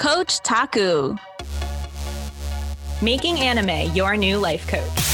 Coach Taku. Making anime your new life coach.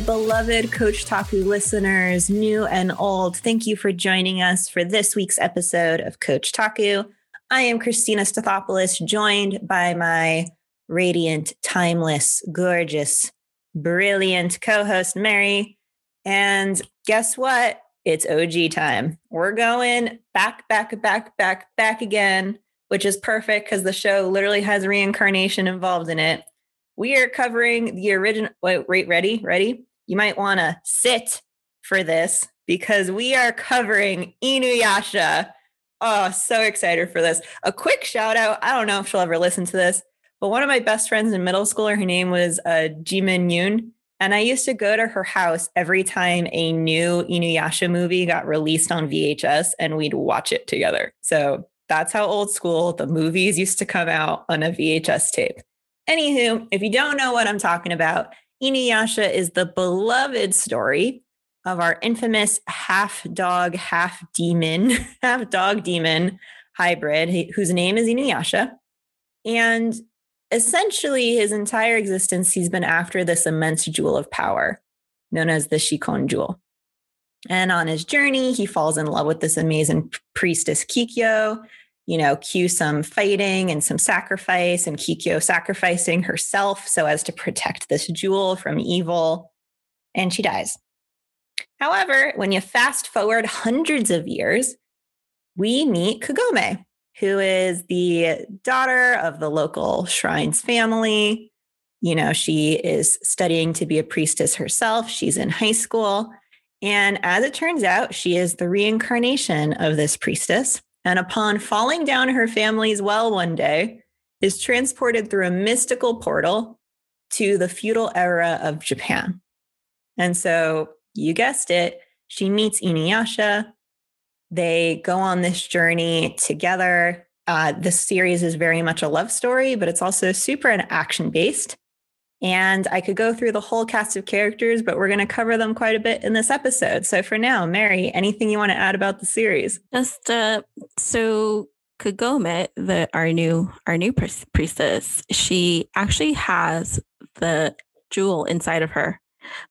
My beloved Coach Taku listeners, new and old. Thank you for joining us for this week's episode of Coach Taku. I am Christina Stathopoulos, joined by my radiant, timeless, gorgeous, brilliant co host, Mary. And guess what? It's OG time. We're going back, back, back, back, back again, which is perfect because the show literally has reincarnation involved in it. We are covering the original. Wait, wait, ready? Ready? You might want to sit for this because we are covering Inuyasha. Oh, so excited for this. A quick shout out. I don't know if she'll ever listen to this, but one of my best friends in middle school, her name was uh, Jimin Yoon. And I used to go to her house every time a new Inuyasha movie got released on VHS and we'd watch it together. So that's how old school the movies used to come out on a VHS tape. Anywho, if you don't know what I'm talking about, Inuyasha is the beloved story of our infamous half dog, half demon, half dog demon hybrid, whose name is Inuyasha. And essentially, his entire existence, he's been after this immense jewel of power known as the Shikon jewel. And on his journey, he falls in love with this amazing priestess Kikyo, you know, cue some fighting and some sacrifice, and Kikyo sacrificing herself so as to protect this jewel from evil. And she dies. However, when you fast forward hundreds of years, we meet Kagome, who is the daughter of the local shrine's family. You know, she is studying to be a priestess herself. She's in high school. And as it turns out, she is the reincarnation of this priestess and upon falling down her family's well one day, is transported through a mystical portal to the feudal era of Japan. And so you guessed it, she meets Inuyasha. They go on this journey together. Uh, this series is very much a love story, but it's also super action based. And I could go through the whole cast of characters, but we're going to cover them quite a bit in this episode. So for now, Mary, anything you want to add about the series? Just uh, so Kagome, the our new our new priestess, she actually has the jewel inside of her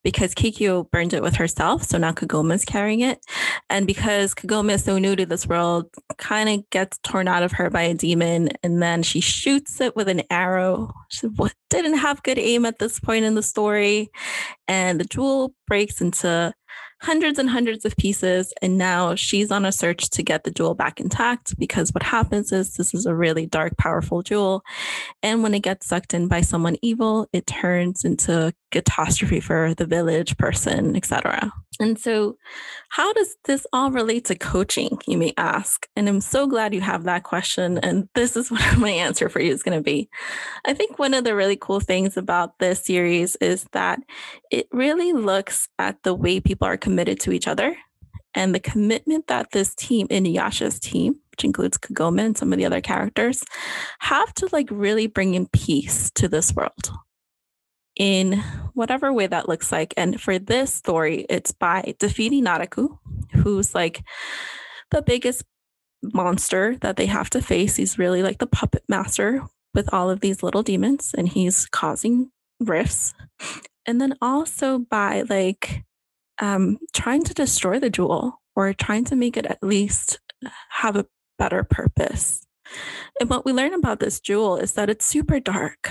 because Kikyo burned it with herself. So now Kagome's carrying it. And because Kagome is so new to this world, kind of gets torn out of her by a demon. And then she shoots it with an arrow. She didn't have good aim at this point in the story. And the jewel breaks into hundreds and hundreds of pieces. And now she's on a search to get the jewel back intact because what happens is this is a really dark, powerful jewel. And when it gets sucked in by someone evil, it turns into catastrophe for the village person, etc. And so, how does this all relate to coaching, you may ask? And I'm so glad you have that question. And this is what my answer for you is going to be. I think one of the really cool things about this series is that it really looks at the way people are committed to each other and the commitment that this team, Inuyasha's team, which includes Kagome and some of the other characters, have to like really bring in peace to this world in whatever way that looks like. And for this story, it's by defeating Naraku, who's like the biggest monster that they have to face. He's really like the puppet master with all of these little demons, and he's causing rifts. And then also by like um, trying to destroy the jewel or trying to make it at least have a better purpose. And what we learn about this jewel is that it's super dark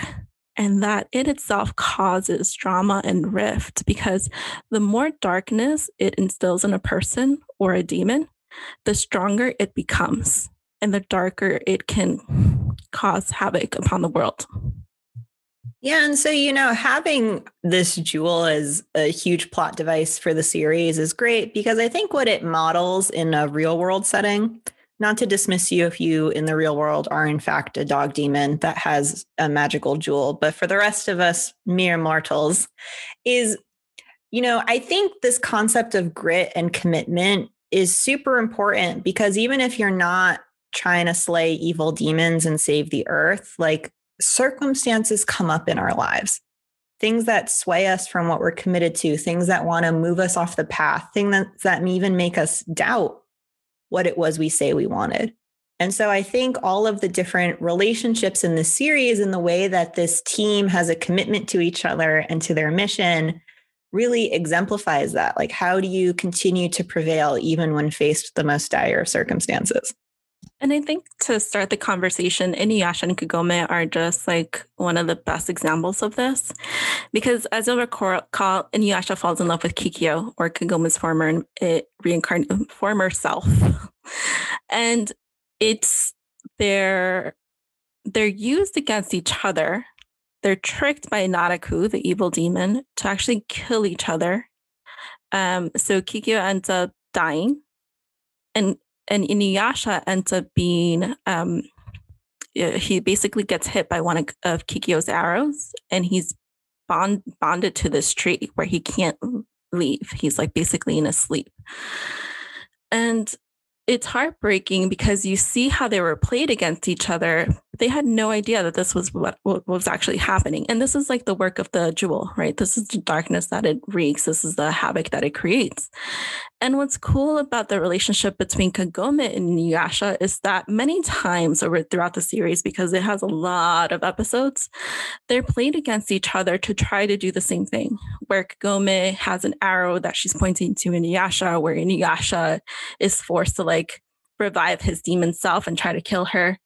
and that it itself causes drama and rift because the more darkness it instills in a person or a demon, the stronger it becomes and the darker it can cause havoc upon the world. Yeah. And so, you know, having this jewel as a huge plot device for the series is great because I think what it models in a real world setting not to dismiss you if you in the real world are in fact a dog demon that has a magical jewel, but for the rest of us mere mortals, is, you know, I think this concept of grit and commitment is super important because even if you're not trying to slay evil demons and save the earth, like circumstances come up in our lives. Things that sway us from what we're committed to, things that want to move us off the path, things that, that even make us doubt what it was we say we wanted. And so I think all of the different relationships in this series and the way that this team has a commitment to each other and to their mission really exemplifies that. Like, how do you continue to prevail even when faced with the most dire circumstances? And I think to start the conversation, Inuyasha and Kagome are just like one of the best examples of this. Because as you'll recall, Inuyasha falls in love with Kikyo, or Kagome's former reincarnated former self. and it's they're they're used against each other. They're tricked by Naraku, the evil demon, to actually kill each other. Um, so Kikyo ends up dying. And and Inuyasha ends up being um, he basically gets hit by one of, Kikyo's arrows, and he's bond bonded to this tree where he can't leave. He's like basically in a sleep, and it's heartbreaking because you see how they were played against each other. They had no idea that this was what, what, was actually happening. And this is like the work of the jewel, right? This is the darkness that it wreaks. This is the havoc that it creates. And what's cool about the relationship between Kagome and Inuyasha is that many times over throughout the series, because it has a lot of episodes, they're played against each other to try to do the same thing. Where Kagome has an arrow that she's pointing to Inuyasha, where Inuyasha is forced to like like revive his demon self and try to kill her.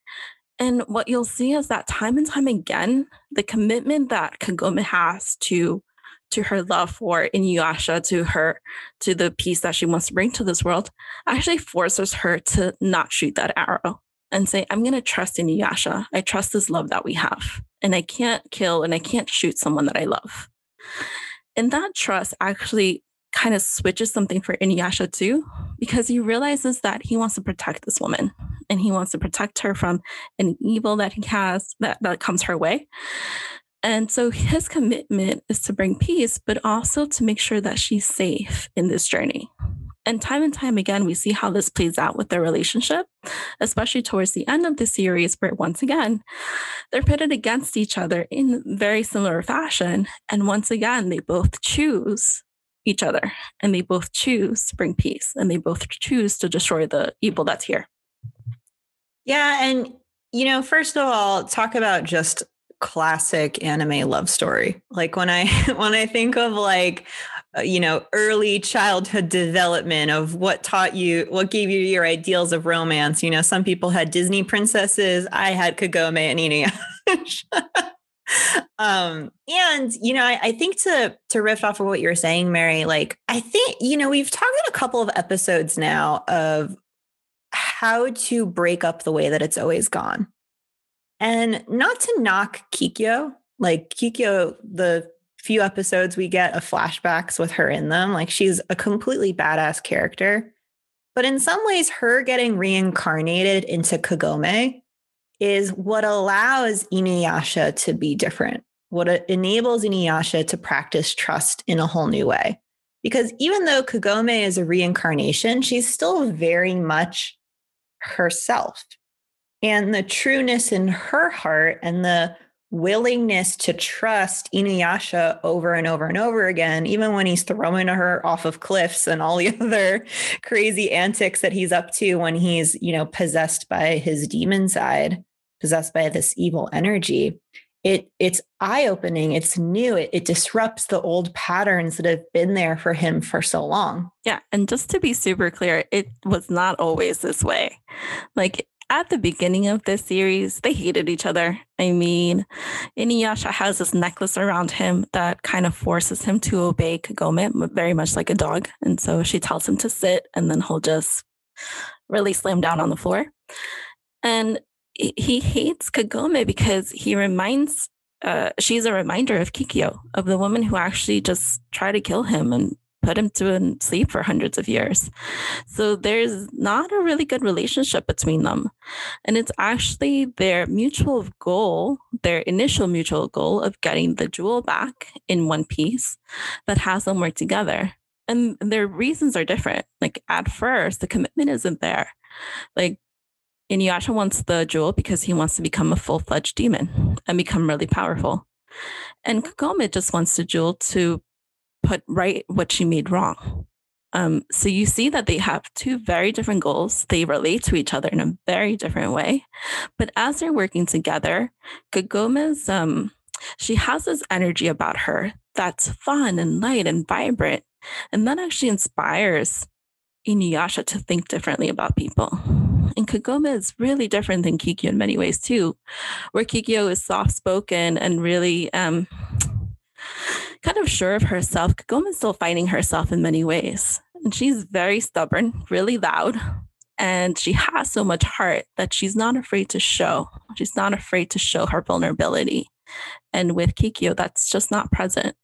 And what you'll see is that time and time again, the commitment that Kagome has to to her love for Inuyasha, to her, to the peace that she wants to bring to this world, actually forces her to not shoot that arrow and say, I'm going to trust Inuyasha. I trust this love that we have. And I can't kill and I can't shoot someone that I love. And that trust actually kind of switches something for Inuyasha too, because he realizes that he wants to protect this woman and he wants to protect her from an evil that he has that, that comes her way. And so his commitment is to bring peace, but also to make sure that she's safe in this journey. And time and time again, we see how this plays out with their relationship, especially towards the end of the series, where once again, they're pitted against each other in very similar fashion. And once again, they both choose each other and they both choose to bring peace and they both choose to destroy the evil that's here. Yeah. And, you know, first of all, talk about just classic anime love story. Like when I, when I think of like, uh, you know, early childhood development of what taught you, what gave you your ideals of romance. You know, some people had Disney princesses. I had Kagome and Inuyasha. um and you know I, I, think to to riff off of what you're saying mary like i think you know we've talked in a couple of episodes now of how to break up the way that it's always gone. And not to knock kikyo like kikyo the few episodes we get of flashbacks with her in them like she's a completely badass character. But in some ways her getting reincarnated into kagome is what allows Inuyasha to be different, what enables Inuyasha to practice trust in a whole new way. Because even though Kagome is a reincarnation, she's still very much herself. And the trueness in her heart and the willingness to trust Inuyasha over and over and over again, even when he's throwing her off of cliffs and all the other crazy antics that he's up to when he's, you know, possessed by his demon side, possessed by this evil energy. It it's eye-opening, it's new, it, it disrupts the old patterns that have been there for him for so long. Yeah. And just to be super clear, it was not always this way. Like at the beginning of this series, they hated each other. I mean, Inuyasha has this necklace around him that kind of forces him to obey Kagome, very much like a dog. And so she tells him to sit, and then he'll just really slam down on the floor. And he hates Kagome because he reminds uh, she's a reminder of Kikyo, of the woman who actually just tried to kill him and put him to sleep for hundreds of years. So there's not a really good relationship between them. And it's actually their mutual goal, their initial mutual goal of getting the jewel back in one piece that has them work together. And their reasons are different. Like at first, the commitment isn't there. Like Inuyasha wants the jewel because he wants to become a full fledged demon and become really powerful. And Kagome just wants the jewel to put right what she made wrong. Um, so you see that they have two very different goals. They relate to each other in a very different way. But as they're working together, Kagome's um, she has this energy about her that's fun and light and vibrant. And that actually inspires Inuyasha to think differently about people. And Kagome is really different than Kikyo in many ways too, where Kikyo is soft spoken and really um, kind of sure of herself. Kagome is still finding herself in many ways. And she's very stubborn, really loud, and she has so much heart that she's not afraid to show. She's not afraid to show her vulnerability. And with Kikyo, that's just not present.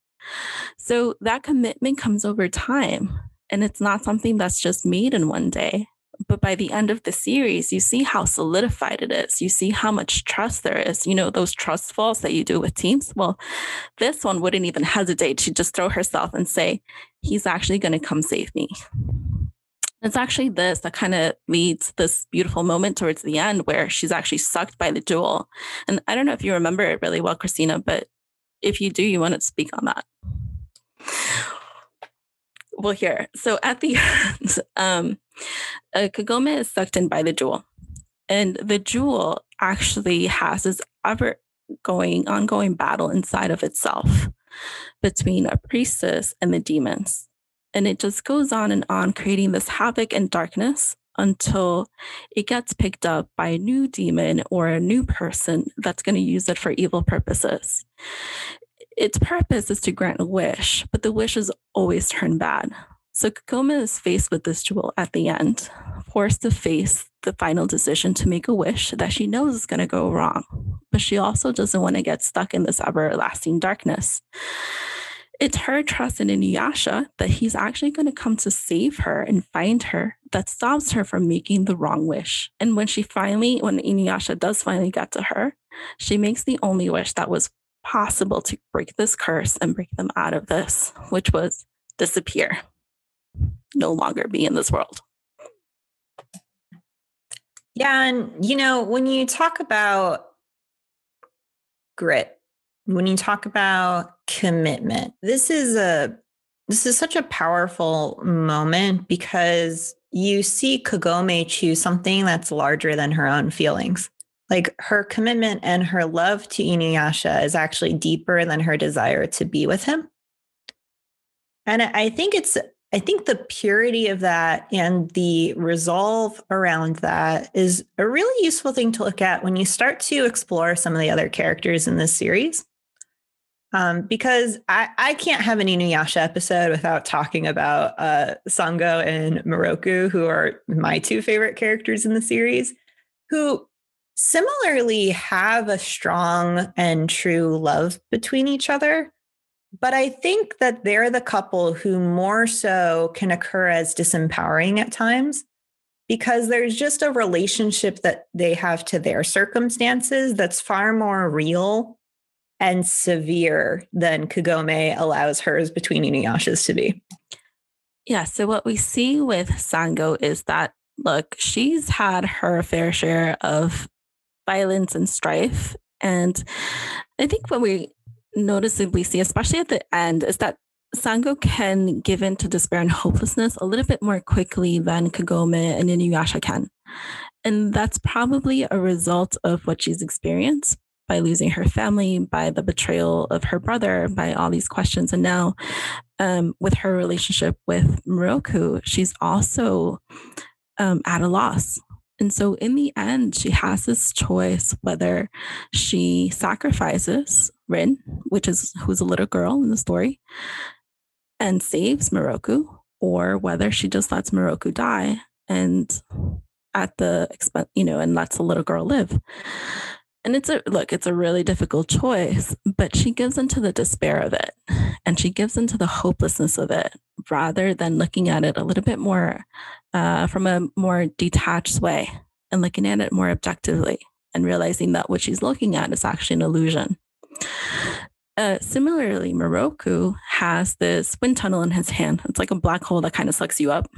So that commitment comes over time. And it's not something that's just made in one day. But by the end of the series, you see how solidified it is. You see how much trust there is. You know, those trust falls that you do with teams. Well, this one wouldn't even hesitate. She'd just throw herself and say, He's actually going to come save me. It's actually this that kind of leads this beautiful moment towards the end where she's actually sucked by the jewel. And I don't know if you remember it really well, Christina, but if you do, you want to speak on that. Well, here. So at the end, um, uh, Kagome is sucked in by the jewel. And the jewel actually has this ever going, ongoing battle inside of itself between a priestess and the demons. And it just goes on and on, creating this havoc and darkness until it gets picked up by a new demon or a new person that's going to use it for evil purposes. Its purpose is to grant a wish, but the wish is always turned bad. So Kagome is faced with this jewel at the end, forced to face the final decision to make a wish that she knows is going to go wrong, but she also doesn't want to get stuck in this everlasting darkness. It's her trust in Inuyasha that he's actually going to come to save her and find her that stops her from making the wrong wish. And when she finally, when Inuyasha does finally get to her, she makes the only wish that was possible to break this curse and break them out of this, which was disappear, no longer be in this world. Yeah. And, you know, when you talk about grit, when you talk about commitment, this is a this is such a powerful moment because you see Kagome choose something that's larger than her own feelings. Like her commitment and her love to Inuyasha is actually deeper than her desire to be with him. And I think it's I think the purity of that and the resolve around that is a really useful thing to look at when you start to explore some of the other characters in this series. Um, because I, I can't have an Inuyasha episode without talking about uh, Sango and Miroku, who are my two favorite characters in the series, who similarly have a strong and true love between each other. But I think that they're the couple who more so can occur as disempowering at times because there's just a relationship that they have to their circumstances that's far more real and severe than Kagome allows hers between Inuyasha's to be. Yeah. So what we see with Sango is that look, she's had her fair share of violence and strife. And I think what we noticeably see, especially at the end, is that Sango can give in to despair and hopelessness a little bit more quickly than Kagome and Inuyasha can. And that's probably a result of what she's experienced by losing her family, by the betrayal of her brother, by all these questions. And now, um, with her relationship with Miroku, she's also um, at a loss. And so, in the end, she has this choice whether she sacrifices Rin, which is who's a little girl in the story, and saves Miroku, or whether she just lets Miroku die and at the expense, you know, and lets the little girl live. And it's a look, it's a really difficult choice, but she gives into the despair of it and she gives into the hopelessness of it rather than looking at it a little bit more uh, from a more detached way and looking at it more objectively and realizing that what she's looking at is actually an illusion. Uh, similarly, Miroku has this wind tunnel in his hand. It's like a black hole that kind of sucks you up.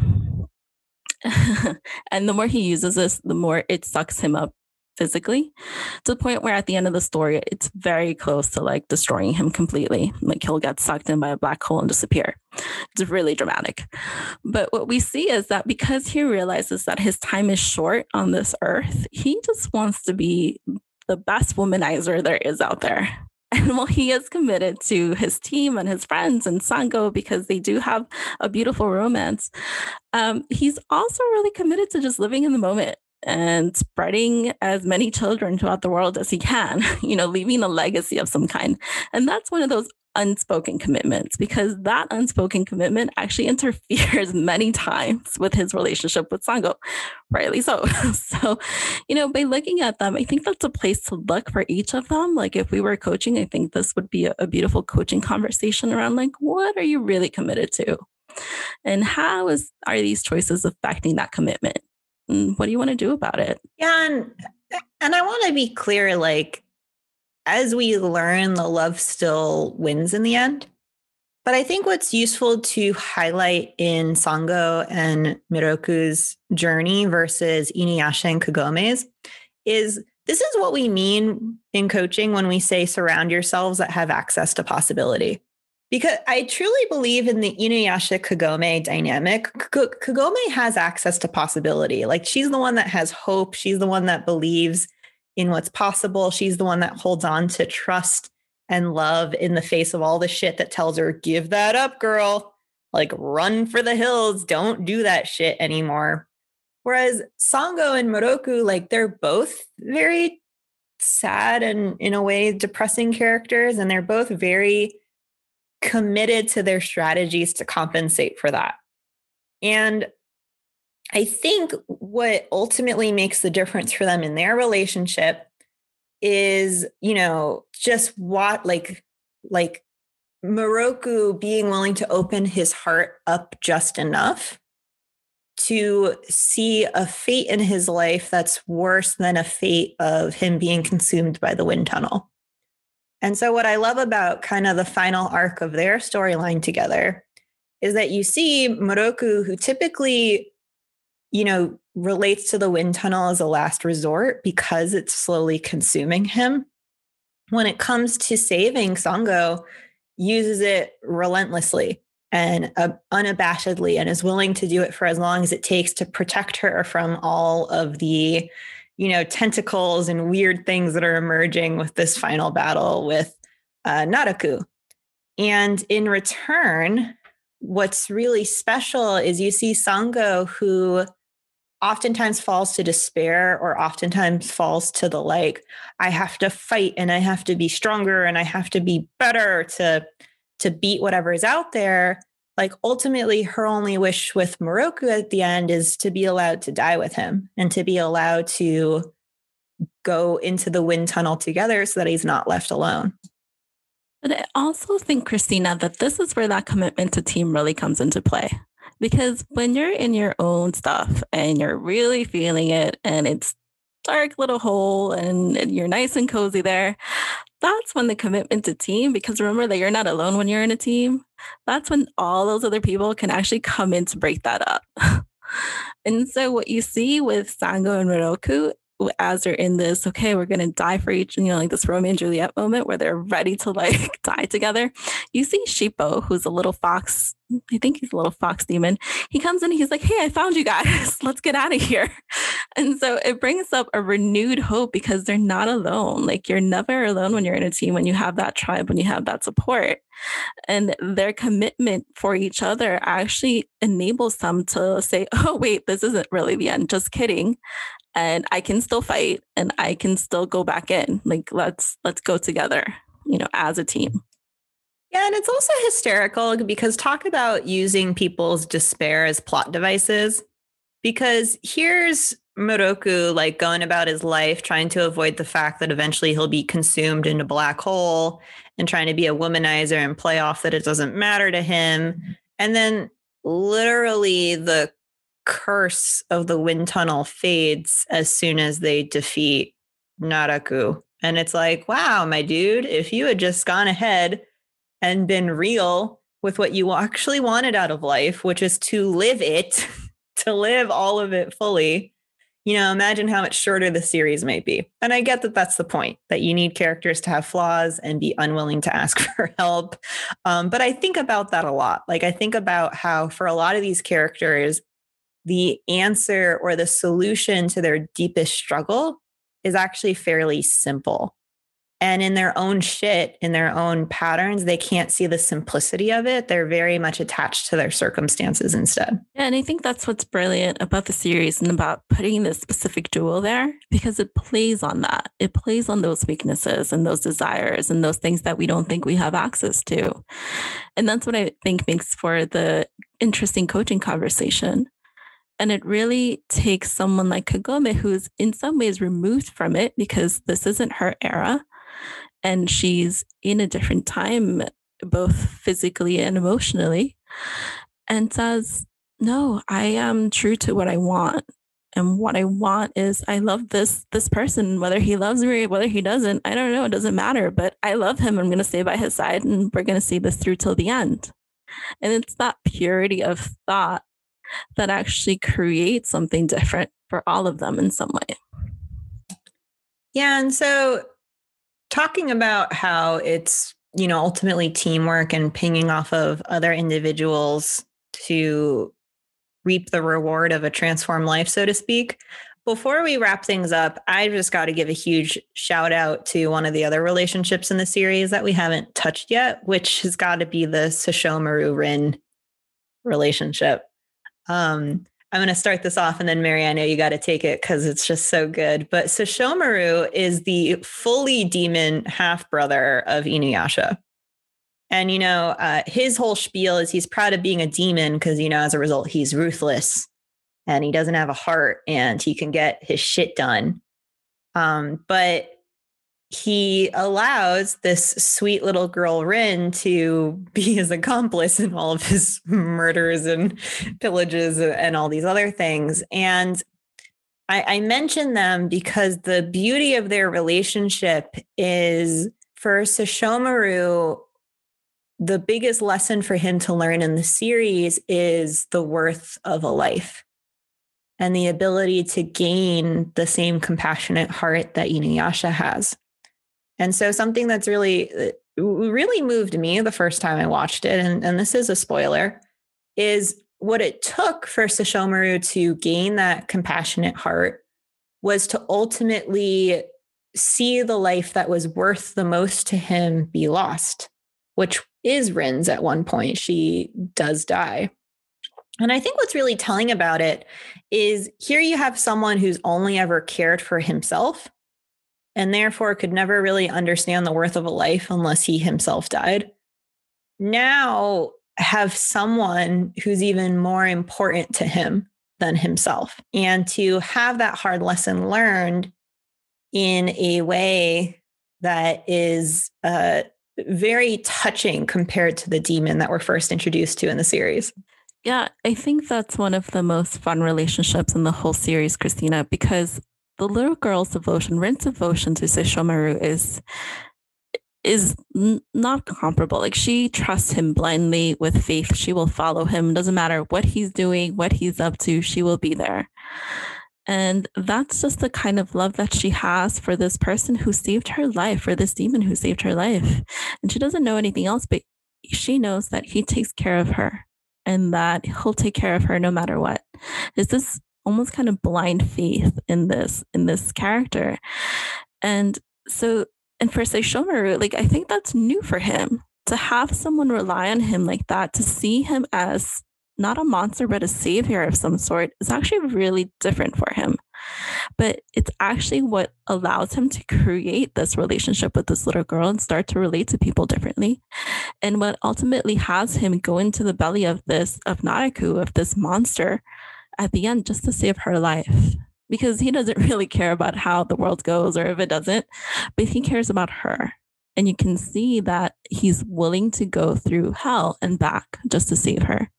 and the more he uses this, the more it sucks him up physically to the point where at the end of the story, it's very close to like destroying him completely. Like he'll get sucked in by a black hole and disappear. It's really dramatic. But what we see is that because he realizes that his time is short on this earth, he just wants to be the best womanizer there is out there. And while he is committed to his team and his friends and Sango because they do have a beautiful romance, um, he's also really committed to just living in the moment and spreading as many children throughout the world as he can, you know, leaving a legacy of some kind. And that's one of those unspoken commitments because that unspoken commitment actually interferes many times with his relationship with Sango, rightly so. so, you know, by looking at them, I think that's a place to look for each of them. Like if we were coaching, I think this would be a, a beautiful coaching conversation around like, what are you really committed to? And how is are these choices affecting that commitment? And what do you want to do about it? Yeah, and eh, and I want to be clear, like as we learn, the love still wins in the end. But I think what's useful to highlight in Sango and Miroku's journey versus Inuyasha and Kagome's is this is what we mean in coaching when we say surround yourselves that have access to possibility. Because I truly believe in the Inuyasha Kagome dynamic. Kagome has access to possibility. Like she's the one that has hope. She's the one that believes in what's possible. She's the one that holds on to trust and love in the face of all the shit that tells her, give that up, girl. Like, run for the hills. Don't do that shit anymore. Whereas Sango and Miroku, like, they're both very sad and, in a way, depressing characters. And they're both very committed to their strategies to compensate for that. And I think what ultimately makes the difference for them in their relationship is, you know, just what like like Miroku being willing to open his heart up just enough to see a fate in his life that's worse than a fate of him being consumed by the wind tunnel. And so, what I love about kind of the final arc of their storyline together is that you see Miroku, who typically you know, relates to the wind tunnel as a last resort because it's slowly consuming him. When it comes to saving Sango, uses it relentlessly and uh, unabashedly and is willing to do it for as long as it takes to protect her from all of the you know tentacles and weird things that are emerging with this final battle with uh, Naraku. And in return, what's really special is you see Sango who oftentimes falls to despair or oftentimes falls to the like i have to fight and i have to be stronger and i have to be better to to beat whatever is out there like ultimately her only wish with Miroku at the end is to be allowed to die with him and to be allowed to go into the wind tunnel together so that he's not left alone. But I also think, Christina, that this is where that commitment to team really comes into play. Because when you're in your own stuff and you're really feeling it and it's dark little hole and you're nice and cozy there, that's when the commitment to team, because remember that you're not alone when you're in a team, that's when all those other people can actually come in to break that up. and so what you see with Sango and Miroku as they're in this, okay, we're gonna die for each, you know, like this Romeo and Juliet moment where they're ready to like die together. You see Shippo, who's a little fox. I think he's a little fox demon. He comes in, he's like, Hey, I found you guys. Let's get out of here. And so it brings up a renewed hope because they're not alone. Like you're never alone when you're in a team, when you have that tribe, when you have that support. And their commitment for each other actually enables them to say, Oh, wait, this isn't really the end. Just kidding and I can still fight and I can still go back in. Like let's let's go together, you know, as a team. Yeah, and it's also hysterical because talk about using people's despair as plot devices. Because here's Miroku like going about his life trying to avoid the fact that eventually he'll be consumed in a black hole and trying to be a womanizer and play off that it doesn't matter to him. And then literally the curse of the wind tunnel fades as soon as they defeat Naraku. And it's like, wow, my dude, if you had just gone ahead and been real with what you actually wanted out of life, which is to live it, to live all of it fully, you know, imagine how much shorter the series might be. And I get that that's the point, that you need characters to have flaws and be unwilling to ask for help. Um, but I think about that a lot. Like, I think about how for a lot of these characters, the answer or the solution to their deepest struggle is actually fairly simple and in their own shit, in their own patterns, they can't see the simplicity of it. They're very much attached to their circumstances instead. Yeah, and I think that's what's brilliant about the series and about putting this specific duel there because it plays on that. It plays on those weaknesses and those desires and those things that we don't think we have access to. And that's what I think makes for the interesting coaching conversation. And it really takes someone like Kagome, who's in some ways removed from it because this isn't her era and she's in a different time, both physically and emotionally, and says, No, I am true to what I want. And what I want is I love this this person, whether he loves me, whether he doesn't, I don't know, it doesn't matter. But I love him. I'm gonna stay by his side and we're gonna see this through till the end. And it's that purity of thought that actually creates something different for all of them in some way. Yeah. And so talking about how it's you know ultimately teamwork and pinging off of other individuals to reap the reward of a transformed life so to speak before we wrap things up i just got to give a huge shout out to one of the other relationships in the series that we haven't touched yet which has got to be the sesshomaru rin relationship um I'm going to start this off and then Mary, I know you got to take it because it's just so good. But Sesshomaru is the fully demon half brother of Inuyasha. And, you know, uh, his whole spiel is he's proud of being a demon because, you know, as a result, he's ruthless and he doesn't have a heart and he can get his shit done. Um, but he allows this sweet little girl Rin to be his accomplice in all of his murders and pillages and all these other things. And I, I mention them because the beauty of their relationship is for Sesshomaru, the biggest lesson for him to learn in the series is the worth of a life and the ability to gain the same compassionate heart that Inuyasha has. And so something that's really uh, really moved me the first time I watched it, and, and this is a spoiler, is what it took for Sesshomaru to gain that compassionate heart was to ultimately see the life that was worth the most to him be lost, which is Rin's at one point. She does die. And I think what's really telling about it is here you have someone who's only ever cared for himself and therefore could never really understand the worth of a life unless he himself died. Now have someone who's even more important to him than himself. And to have that hard lesson learned in a way that is uh, very touching compared to the demon that we're first introduced to in the series. Yeah, I think that's one of the most fun relationships in the whole series, Christina, because the little girl's devotion, Rin's devotion to Sesshomaru is is not comparable. Like she trusts him blindly with faith. She will follow him. Doesn't matter what he's doing, what he's up to, she will be there. And that's just the kind of love that she has for this person who saved her life, for this demon who saved her life. And she doesn't know anything else, but she knows that he takes care of her and that he'll take care of her no matter what. Is this almost kind of blind faith in this in this character and so and for Sesshomaru, like I think that's new for him to have someone rely on him like that, to see him as not a monster, but a savior of some sort is actually really different for him. But it's actually what allows him to create this relationship with this little girl and start to relate to people differently. And what ultimately has him go into the belly of this, of Naraku, of this monster, at the end just to save her life. because he doesn't really care about how the world goes or if it doesn't, but he cares about her. And you can see that he's willing to go through hell and back just to save her.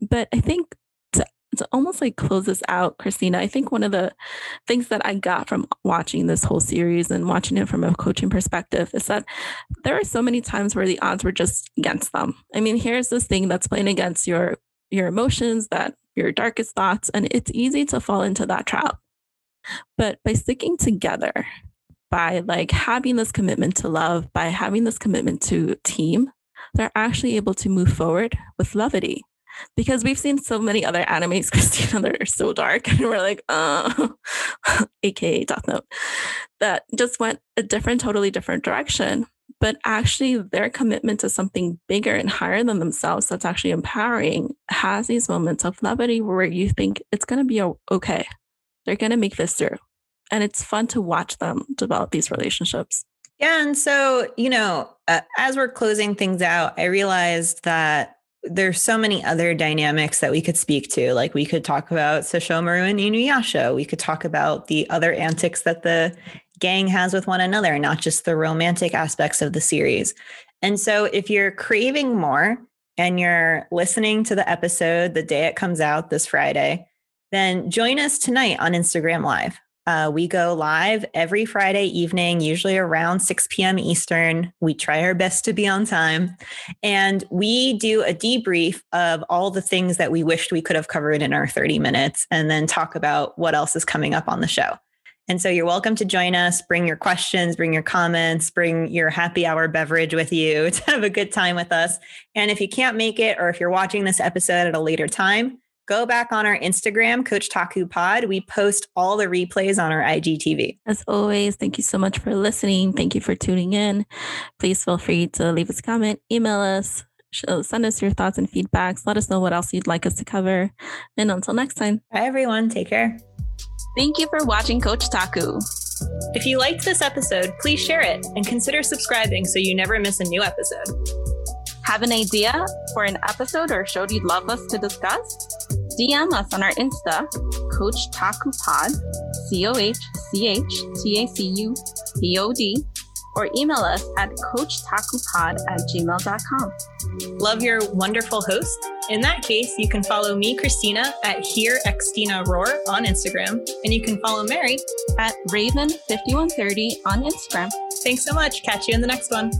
But I think to, to almost like close this out, Christina, I think one of the things that I got from watching this whole series and watching it from a coaching perspective is that there are so many times where the odds were just against them. I mean, here's this thing that's playing against your your emotions, that your darkest thoughts, and it's easy to fall into that trap. But by sticking together, by like having this commitment to love, by having this commitment to team, they're actually able to move forward with levity. Because we've seen so many other animes, Christina, that are so dark, and we're like, uh, aka Death Note, that just went a different, totally different direction. But actually, their commitment to something bigger and higher than themselves that's actually empowering has these moments of levity where you think it's going to be okay. They're going to make this through and it's fun to watch them develop these relationships. Yeah. And so, you know, uh, as we're closing things out, I realized that there's so many other dynamics that we could speak to. Like we could talk about Sesshomaru and Inuyasha. We could talk about the other antics that the gang has with one another, not just the romantic aspects of the series. And so if you're craving more and you're listening to the episode the day it comes out this Friday, then join us tonight on Instagram Live. Uh, we go live every Friday evening, usually around 6 p.m. Eastern. We try our best to be on time. And we do a debrief of all the things that we wished we could have covered in our 30 minutes and then talk about what else is coming up on the show. And so you're welcome to join us. Bring your questions, bring your comments, bring your happy hour beverage with you to have a good time with us. And if you can't make it, or if you're watching this episode at a later time, go back on our Instagram, Coach Taku Pod. We post all the replays on our IGTV. As always, thank you so much for listening. Thank you for tuning in. Please feel free to leave us a comment, email us, uh, send us your thoughts and feedbacks. Let us know what else you'd like us to cover. And until next time. Bye, everyone. Take care. Thank you for watching Coach Taku. If you liked this episode, please share it and consider subscribing so you never miss a new episode. Have an idea for an episode or show you'd love us to discuss? DM us on our Insta, Coach Taku Pod, C O H C H T A C U P O D, or email us at coachtakupod at gmail.com. Love your wonderful host? In that case, you can follow me, Christina, at Here on Instagram, and you can follow Mary at Raven5130 on Instagram. Thanks so much. Catch you in the next one.